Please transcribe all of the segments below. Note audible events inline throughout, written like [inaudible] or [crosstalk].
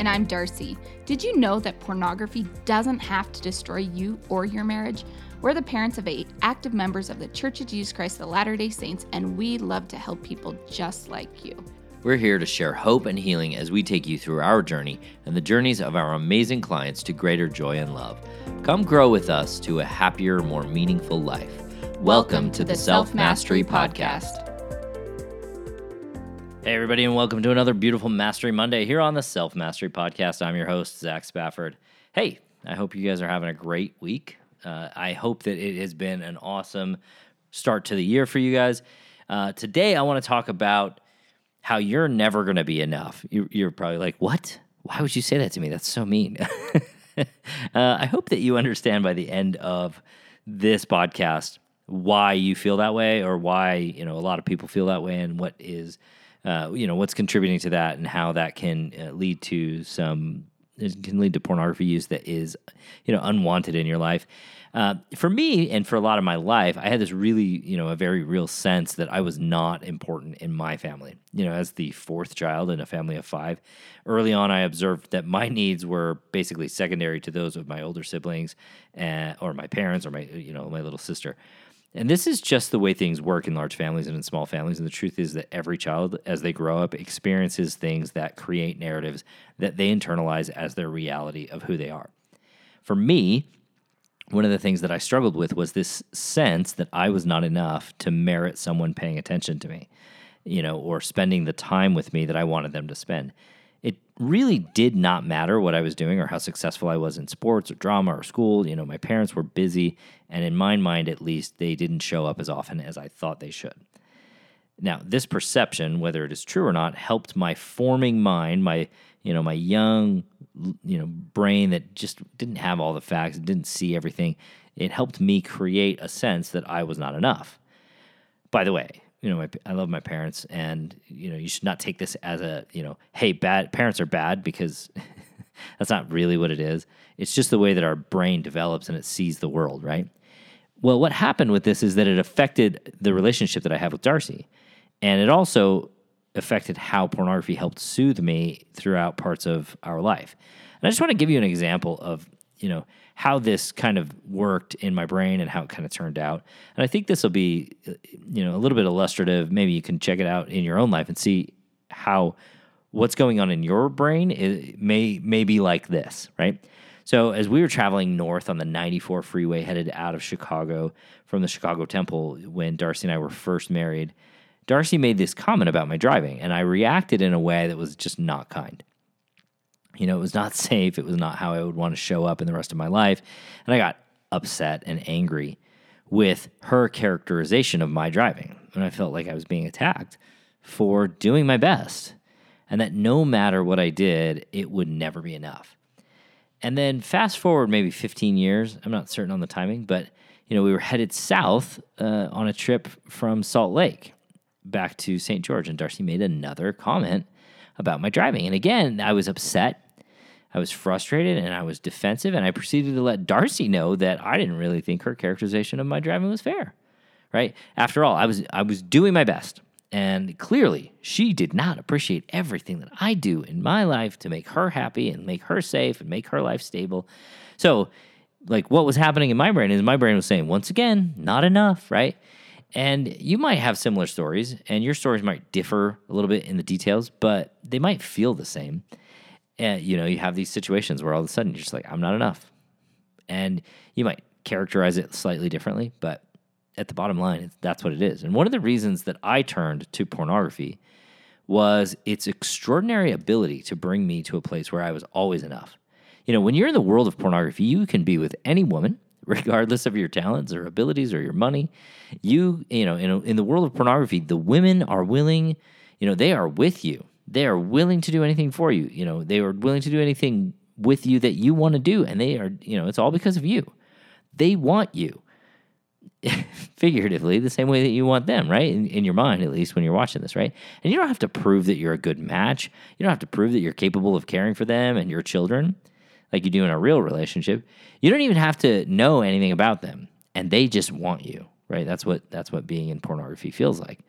And I'm Darcy. Did you know that pornography doesn't have to destroy you or your marriage? We're the parents of eight active members of the Church of Jesus Christ of Latter day Saints, and we love to help people just like you. We're here to share hope and healing as we take you through our journey and the journeys of our amazing clients to greater joy and love. Come grow with us to a happier, more meaningful life. Welcome, Welcome to, to, the Self Mastery Podcast. Hey, everybody, and welcome to another beautiful Mastery Monday here on the Self Mastery Podcast. I'm your host, Zach Spafford. Hey, I hope you guys are having a great week. Uh, I hope that it has been an awesome start to the year for you guys. Uh, today, I want to talk about how you're never going to be enough. You, you're probably like, What? Why would you say that to me? That's so mean. [laughs] uh, I hope that you understand by the end of this podcast why you feel that way or why you know a lot of people feel that way and what is uh, you know what's contributing to that and how that can uh, lead to some it can lead to pornography use that is you know unwanted in your life. Uh, for me and for a lot of my life i had this really you know a very real sense that i was not important in my family. You know as the fourth child in a family of five early on i observed that my needs were basically secondary to those of my older siblings uh, or my parents or my you know my little sister and this is just the way things work in large families and in small families. And the truth is that every child, as they grow up, experiences things that create narratives that they internalize as their reality of who they are. For me, one of the things that I struggled with was this sense that I was not enough to merit someone paying attention to me, you know, or spending the time with me that I wanted them to spend it really did not matter what I was doing or how successful I was in sports or drama or school. You know, my parents were busy, and in my mind, at least, they didn't show up as often as I thought they should. Now, this perception, whether it is true or not, helped my forming mind, my you know, my young you know brain that just didn't have all the facts, didn't see everything. It helped me create a sense that I was not enough. By the way, you know, my, I love my parents, and you know, you should not take this as a you know, hey, bad parents are bad because [laughs] that's not really what it is. It's just the way that our brain develops and it sees the world, right? Well, what happened with this is that it affected the relationship that I have with Darcy, and it also affected how pornography helped soothe me throughout parts of our life. And I just want to give you an example of you know how this kind of worked in my brain and how it kind of turned out. And I think this will be, uh, you know, a little bit illustrative. Maybe you can check it out in your own life and see how what's going on in your brain is, may may be like this, right? So as we were traveling north on the 94 freeway headed out of Chicago from the Chicago Temple when Darcy and I were first married, Darcy made this comment about my driving and I reacted in a way that was just not kind. You know, it was not [laughs] safe. It was not how I would want to show up in the rest of my life. And I got upset and angry with her characterization of my driving. And I felt like I was being attacked for doing my best. And that no matter what I did, it would never be enough. And then fast forward maybe 15 years, I'm not certain on the timing, but you know, we were headed south uh, on a trip from Salt Lake back to St. George, and Darcy made another comment about my driving. And again, I was upset. I was frustrated and I was defensive. And I proceeded to let Darcy know that I didn't really think her characterization of my driving was fair. Right? After all, I was I was doing my best. And clearly, she did not appreciate everything that I do in my life to make her happy and make her safe and make her life stable. So, like, what was happening in my brain is my brain was saying, once again, not enough, right? And you might have similar stories, and your stories might differ a little bit in the details, but they might feel the same. And you know, you have these situations where all of a sudden you're just like, I'm not enough. And you might characterize it slightly differently, but at the bottom line, that's what it is. And one of the reasons that I turned to pornography was its extraordinary ability to bring me to a place where I was always enough. You know, when you're in the world of pornography, you can be with any woman regardless of your talents or abilities or your money. You, you know, in, in the world of pornography, the women are willing, you know, they are with you. They are willing to do anything for you. You know, they are willing to do anything with you that you want to do. And they are, you know, it's all because of you. They want you. [laughs] Figuratively, the same way that you want them, right? In, in your mind, at least when you're watching this, right? And you don't have to prove that you're a good match. You don't have to prove that you're capable of caring for them and your children like you do in a real relationship. You don't even have to know anything about them, and they just want you, right? That's what that's what being in pornography feels like.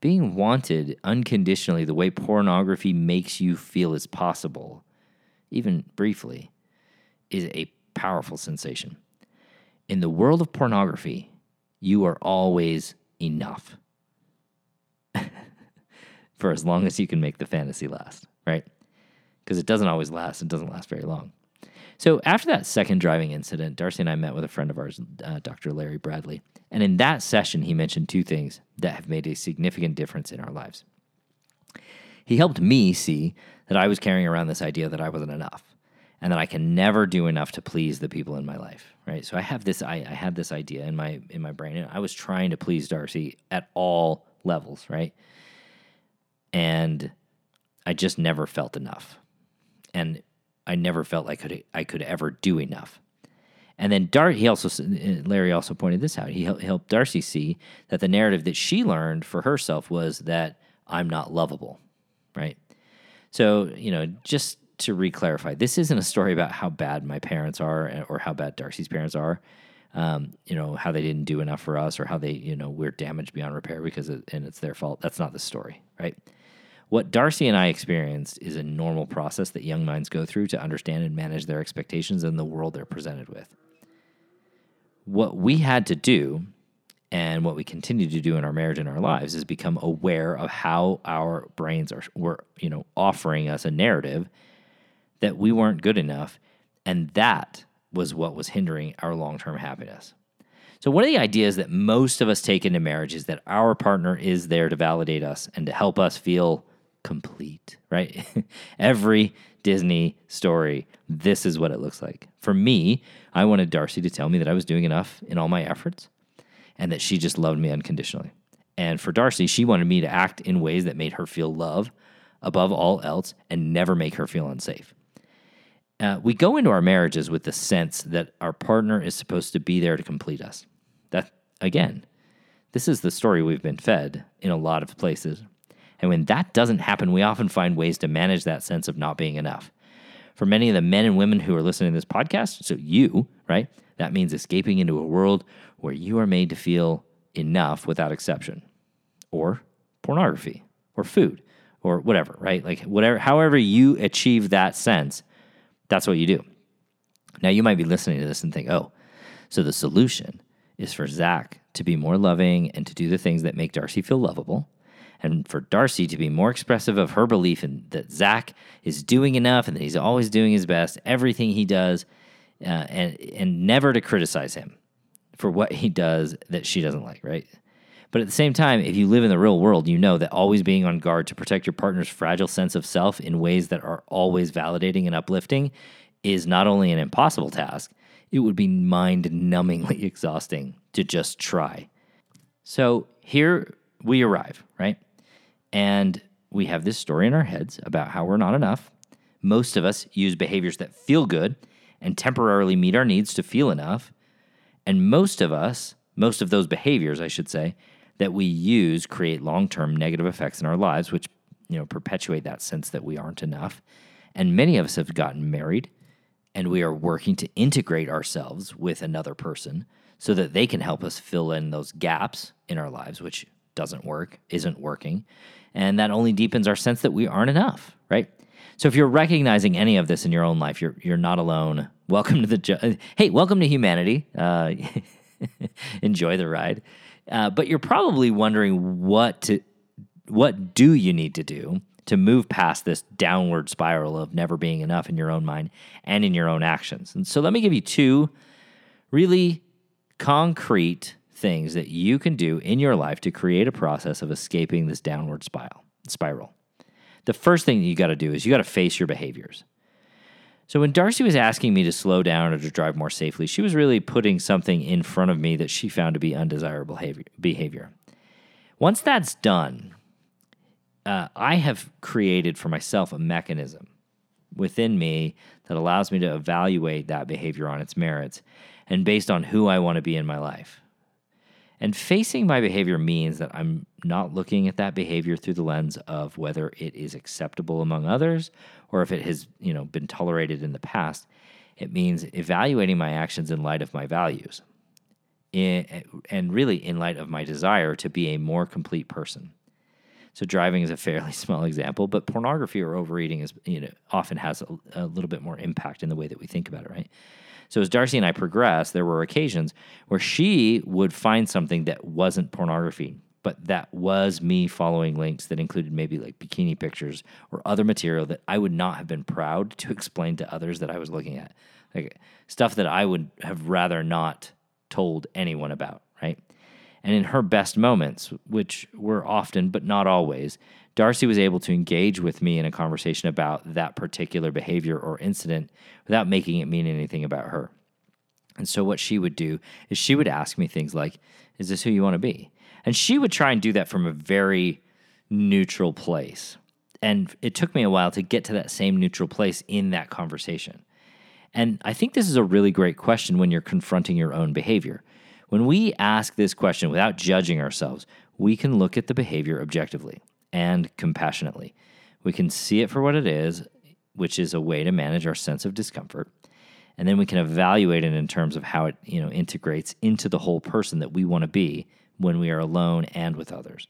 Being wanted unconditionally, the way pornography makes you feel is possible, even briefly, is a powerful sensation. In the world of pornography, you are always enough [laughs] for as long as you can make the fantasy last, right? Because it doesn't always last, it doesn't last very long. So after that second driving incident, Darcy and I met with a friend of ours, uh, Dr. Larry Bradley. And in that session, he mentioned two things that have made a significant difference in our lives. He helped me see that I was carrying around this idea that I wasn't enough and that I can never do enough to please the people in my life, right? So I have this I, I had this idea in my in my brain and I was trying to please Darcy at all levels, right? And I just never felt enough. And I never felt like I could I could ever do enough. And then Dar- he also Larry also pointed this out. He helped Darcy see that the narrative that she learned for herself was that I'm not lovable, right? So you know, just to re-clarify, this isn't a story about how bad my parents are or how bad Darcy's parents are. Um, you know how they didn't do enough for us or how they you know we're damaged beyond repair because it, and it's their fault. That's not the story, right? What Darcy and I experienced is a normal process that young minds go through to understand and manage their expectations in the world they're presented with. What we had to do, and what we continue to do in our marriage and our lives, is become aware of how our brains are were, you know, offering us a narrative that we weren't good enough, and that was what was hindering our long-term happiness. So, one of the ideas that most of us take into marriage is that our partner is there to validate us and to help us feel complete, right? [laughs] Every Disney story, this is what it looks like. For me, I wanted Darcy to tell me that I was doing enough in all my efforts and that she just loved me unconditionally. And for Darcy, she wanted me to act in ways that made her feel love above all else and never make her feel unsafe. Uh, we go into our marriages with the sense that our partner is supposed to be there to complete us. That, again, this is the story we've been fed in a lot of places. And when that doesn't happen, we often find ways to manage that sense of not being enough. For many of the men and women who are listening to this podcast, so you, right, that means escaping into a world where you are made to feel enough without exception, or pornography, or food, or whatever, right? Like whatever, however you achieve that sense, that's what you do. Now you might be listening to this and think, oh, so the solution is for Zach to be more loving and to do the things that make Darcy feel lovable and for Darcy to be more expressive of her belief in that Zach is doing enough and that he's always doing his best, everything he does, uh, and and never to criticize him for what he does that she doesn't like, right? But at the same time, if you live in the real world, you know that always being on guard to protect your partner's fragile sense of self in ways that are always validating and uplifting is not only an impossible task, it would be mind numbingly [laughs] exhausting to just try. So here we arrive, right? And we have this story in our heads about how we're not enough. Most of us use behaviors that feel good and temporarily meet our needs to feel enough. And most of us, most of those behaviors, I should say, that we use create long-term negative effects in our lives, which you know perpetuate that sense that we aren't enough. And many of us have gotten married and we are working to integrate ourselves with another person so that they can help us fill in those gaps in our lives, which doesn't work, isn't working. And that only deepens our sense that we aren't enough, right? So if you're recognizing any of this in your own life, you're you're not alone. [laughs] Welcome to the hey, welcome to humanity. Uh, [laughs] enjoy the ride. Uh, but you're probably wondering what to what do you need to do to move past this downward spiral of never being enough in your own mind and in your own actions. And so let me give you two really concrete things that you can do in your life to create a process of escaping this downward spiral. The first thing you got to do is you got to face your behaviors. So when Darcy was asking me to slow down or to drive more safely, she was really putting something in front of me that she found to be undesirable behavior. Once that's done, uh, I have created for myself a mechanism within me that allows me to evaluate that behavior on its merits and based on who I want to be in my life. And facing my behavior means that I'm not looking at that behavior through the lens of whether it is acceptable among others or if it has, you know, been tolerated in the past. It means evaluating my actions in light of my values. In, and really in light of my desire to be a more complete person. So driving is a fairly [laughs] small example, but pornography or overeating is you know often has a, a, little bit more impact in the way that we think about it, right? So as Darcy and I progressed, there were occasions where she would find something that wasn't pornography, but that was me following links that included maybe like bikini pictures or other material that I would not have been proud to [laughs] explain to others that I was looking at. Like stuff that I would have rather not told anyone about, right? And in her best moments, which were often but not always, Darcy was able to engage with me in a conversation about that particular behavior or incident without making it mean anything about her. And so, what she would do is she would ask me things like, Is this who you want to be? And she would try and do that from a very neutral place. And it took me a while to get to that same neutral place in that conversation. And I think this is a really great question when you're confronting your own behavior. When we ask this question without judging ourselves, we can look at the behavior objectively and compassionately. We can see it for what it is, which is a way to manage our sense of discomfort. And then we can evaluate it in terms of how it, you know, integrates into the whole person that we want to be when we are alone and with others.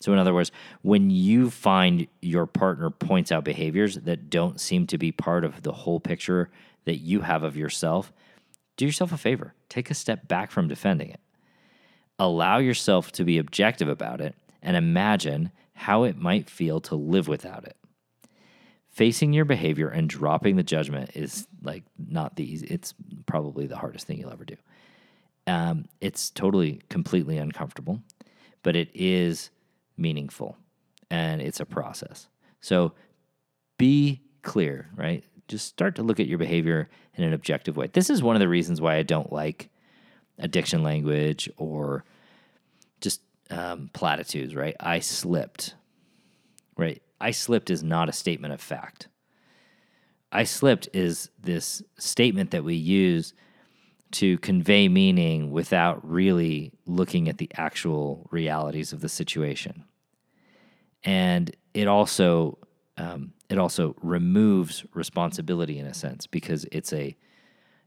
So in other words, when you find your partner points out behaviors that don't seem to be part of the whole picture that you have of yourself, do yourself a favor. Take a step back from defending it. Allow yourself to be objective about it and imagine how it might feel to live without it. Facing your behavior and dropping the judgment is like not the easy, it's probably the hardest thing you'll ever do. Um, it's totally, completely uncomfortable, but it is meaningful and it's a process. So be clear, right? Just start to look at your behavior in an objective way. This is one of the reasons why I don't like addiction language or um, platitudes, right? I slipped, right? I slipped is not a statement of fact. I slipped is this statement that we use to convey meaning without really looking at the actual realities of the situation. And it also um, it also removes responsibility in a sense because it's a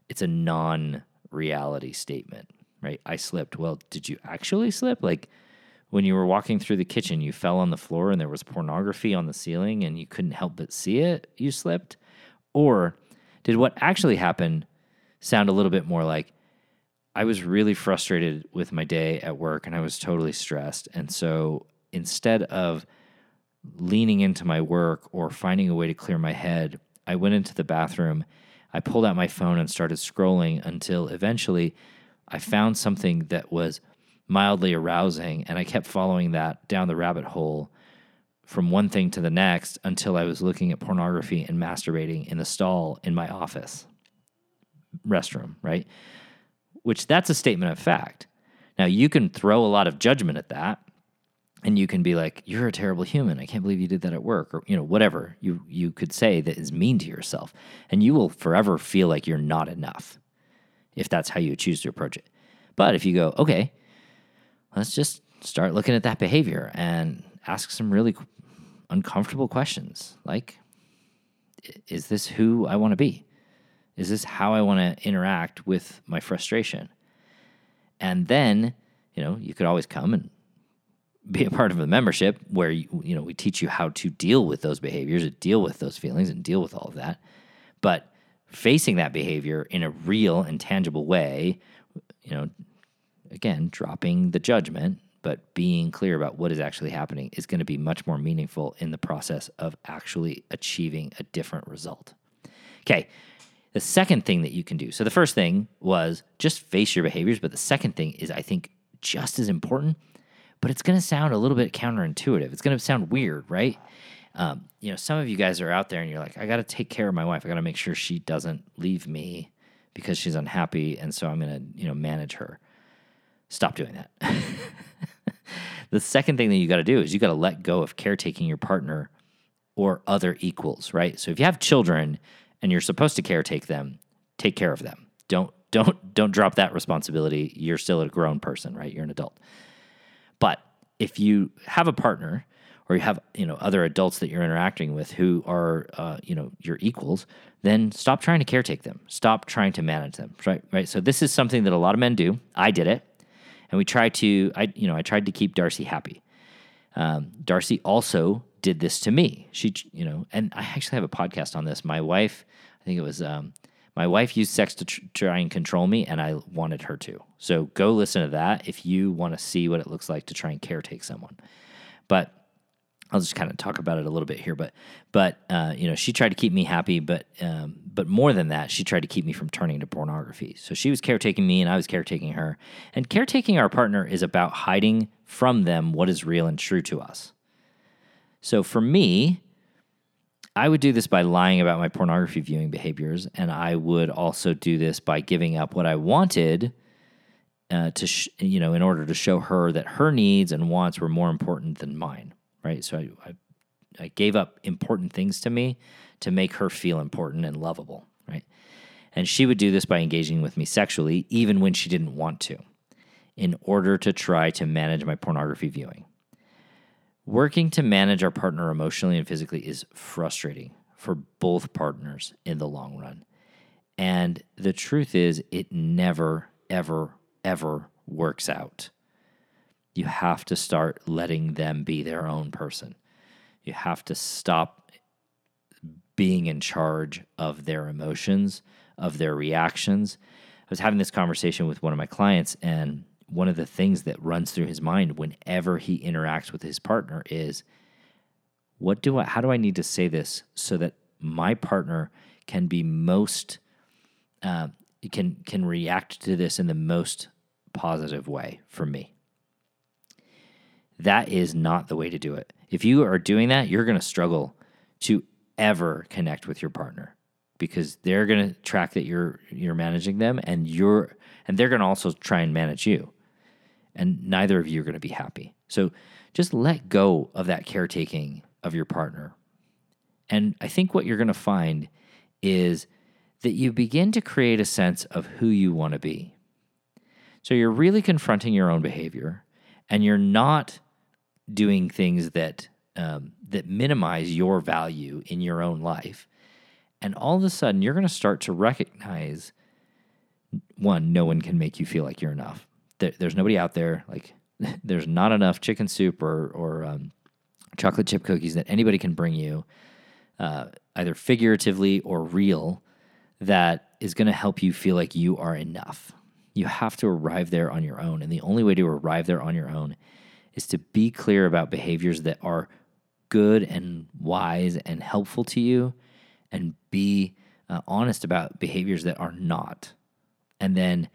it's a non reality statement, right? I slipped. Well, did you actually slip? Like when you were walking through the kitchen, you fell on the floor and there was pornography on the ceiling and you couldn't help but see it, you slipped? Or did what actually happened sound a little bit more like I was really frustrated with my day at work and I was totally stressed. And so instead of leaning into my work or finding a way to clear my head, I went into the bathroom. I pulled out my phone and started scrolling until eventually I found something that was mildly arousing. And I kept following that down the rabbit hole from one thing to the next until I was looking at pornography and masturbating in the stall in my office restroom, right? Which that's a statement of fact. Now, you can throw a lot of judgment at that and you can be like you're a terrible human i can't believe you did that at work or you know whatever you you could say that is mean to yourself and you will forever feel like you're not enough if that's how you choose to approach it but if you go okay let's just start looking at that behavior and ask some really uncomfortable questions like is this who I want to be? Is this how I want to interact with my frustration? And then, you know, you could always come and be a part of a membership where you, you know we teach you how to deal with those behaviors, and deal with those feelings, and deal with all of that. But facing that behavior in a real and tangible way, you know, again, dropping the judgment, but being clear about what is actually happening is going to be much more meaningful in the process of actually achieving a different result. Okay. The second thing that you can do. So the first thing was just face your behaviors, but the second thing is I think just as important, but it's going to sound a little bit counterintuitive. It's going to sound weird, right? Um, you know, some of you guys are out there and you're like, I got to take care of my wife. I got to make sure she doesn't leave me because she's unhappy, and so I'm going to, you know, manage her. Stop doing that. [laughs] the second thing that you got to do is you got to let go of caretaking your partner or other equals, right? So if you have children and you're supposed to caretake them, take care of them. Don't don't don't drop that responsibility. You're still a grown person, right? You're an adult. But if you have a partner or you have you know other adults that you're interacting with who are uh, you know your equals, then stop trying to caretake them. Stop trying to manage them. Right, right. So this is something that a lot of men do. I did it, and we tried to. I you know I tried to keep Darcy happy. Um, Darcy also did this to me. She you know, and I actually have a podcast on this. My wife, I think it was. Um, my wife used sex to tr- try and control me, and I wanted her to. So go listen to that if you want to see what it looks like to try and caretake someone. But I'll just kind of talk about it a little bit here. But but uh, you know, she tried to keep me happy, but um, but more than that, she tried to keep me from turning to pornography. So she was caretaking me, and I was caretaking her. And caretaking our partner is about hiding from them what is real and true to us. So for me, I would do this by lying about my pornography viewing behaviors, and I would also do this by giving up what I wanted uh, to, sh- you know, in order to show her that her needs and wants were more important than mine, right? So I, I, I gave up important things to me to make her feel important and lovable, right? And she would do this by engaging with me sexually, even when she didn't want to, in order to try to manage my pornography viewing. Working to manage our partner emotionally and physically is frustrating for both partners in the long run. And the truth is, it never, ever, ever works out. You have to start letting them be their own person. You have to stop being in charge of their emotions, of their reactions. I was having this conversation with one of my clients, and one of the things that runs through his mind whenever he interacts with his partner is what do I how do I need to say this so that my partner can be most uh, can can react to this in the most positive way for me. That is not the way to do it. If you are doing that, you're going to struggle to ever connect with your partner because they're going to track that you're you're managing them and you're and they're going to also try and manage you and neither of you are going to be happy. So just let go of that caretaking of your partner. And I think what you're going to find is that you begin to create a sense of who you want to be. So you're really confronting your own behavior and you're not doing things that um, that minimize your value in your own life. And all of a sudden, you're going to start to recognize one, no one can make you feel like you're enough there, there's nobody out there like [laughs] there's not enough chicken soup or or um, chocolate chip cookies that anybody can bring you, uh, either figuratively or real, that is going to help you feel like you are enough. You have to arrive there on your own, and the only way to arrive there on your own is to be clear about behaviors that are good and wise and helpful to you, and be uh, honest about behaviors that are not, and then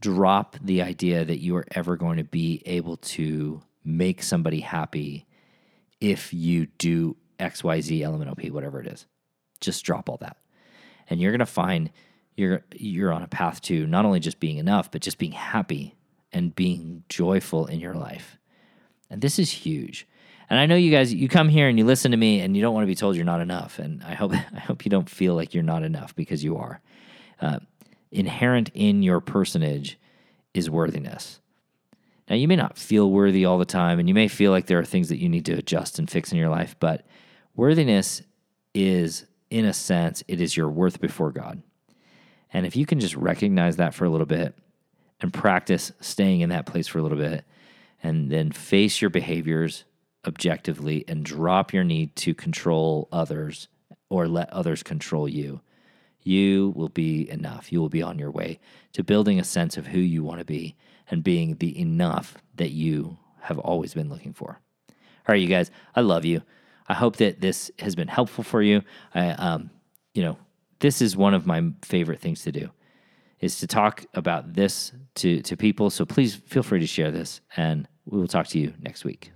drop the idea that you are ever going to be able to make somebody happy if you do XYZ LMNOP, whatever it is. Just drop all that. And you're gonna find you're you're on a path to not only just being enough, but just being happy and being joyful in your life. And this is huge. And I know you guys you come here and you listen to me and you don't want to be told you're not enough. And I hope [laughs] I hope you don't feel like you're not enough because you are. Uh, inherent in your personage is worthiness. Now, you may not feel worthy all the time, and you may feel like there are things that you need to adjust and fix in your life, but worthiness is, in a sense, it is your worth before God. And if you can just recognize that for a little bit and practice staying in that place for a little bit, and then face your behaviors objectively and drop your need to control others or let others control you, you will be enough. You will be on your way to building a sense of who you want to be and being the enough that you have always been looking for. All right, you guys, I love you. I hope that this has been helpful for you. I, um, you know, this is one of my favorite things to do is to talk about this to, to people. So please feel free to share this and we will talk to you next week.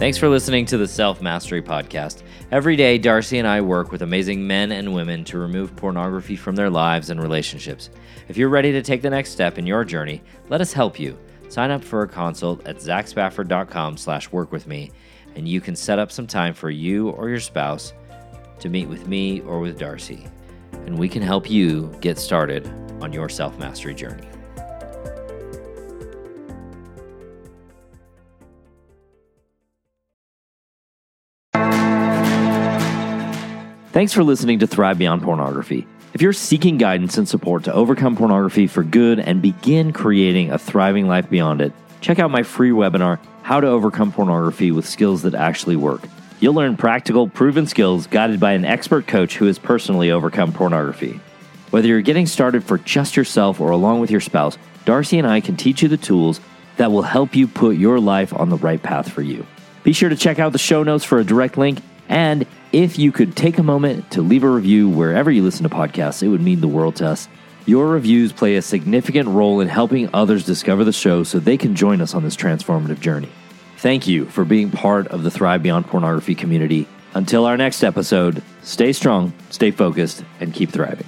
Thanks for listening to the Self Mastery Podcast. Every day, Darcy and I work with amazing men and women to remove pornography from their lives and relationships. If you're ready to take the next step in your journey, let us help you. Sign up for a consult at zachspafford.com slash work with me, and you can set up some time for you or your spouse to meet with me or with Darcy, and we can help you get started on your self mastery journey. Thanks for listening to Thrive Beyond Pornography. If you're seeking guidance and support to overcome pornography for good and begin creating a thriving life beyond it, check out my free webinar, How to Overcome Pornography with Skills That Actually Work. You'll learn practical, proven skills guided by an expert coach who has personally overcome pornography. Whether you're getting started for just yourself or along with your spouse, Darcy and I can teach you the tools that will help you put your life on the right path for you. Be sure to check out the show notes for a direct link and if you could take a moment to leave a review wherever you listen to podcasts, it would mean the world to us. Your reviews play a significant role in helping others discover the show so they can join us on this transformative journey. Thank you for being part of the Thrive Beyond Pornography community. Until our next episode, stay strong, stay focused, and keep thriving.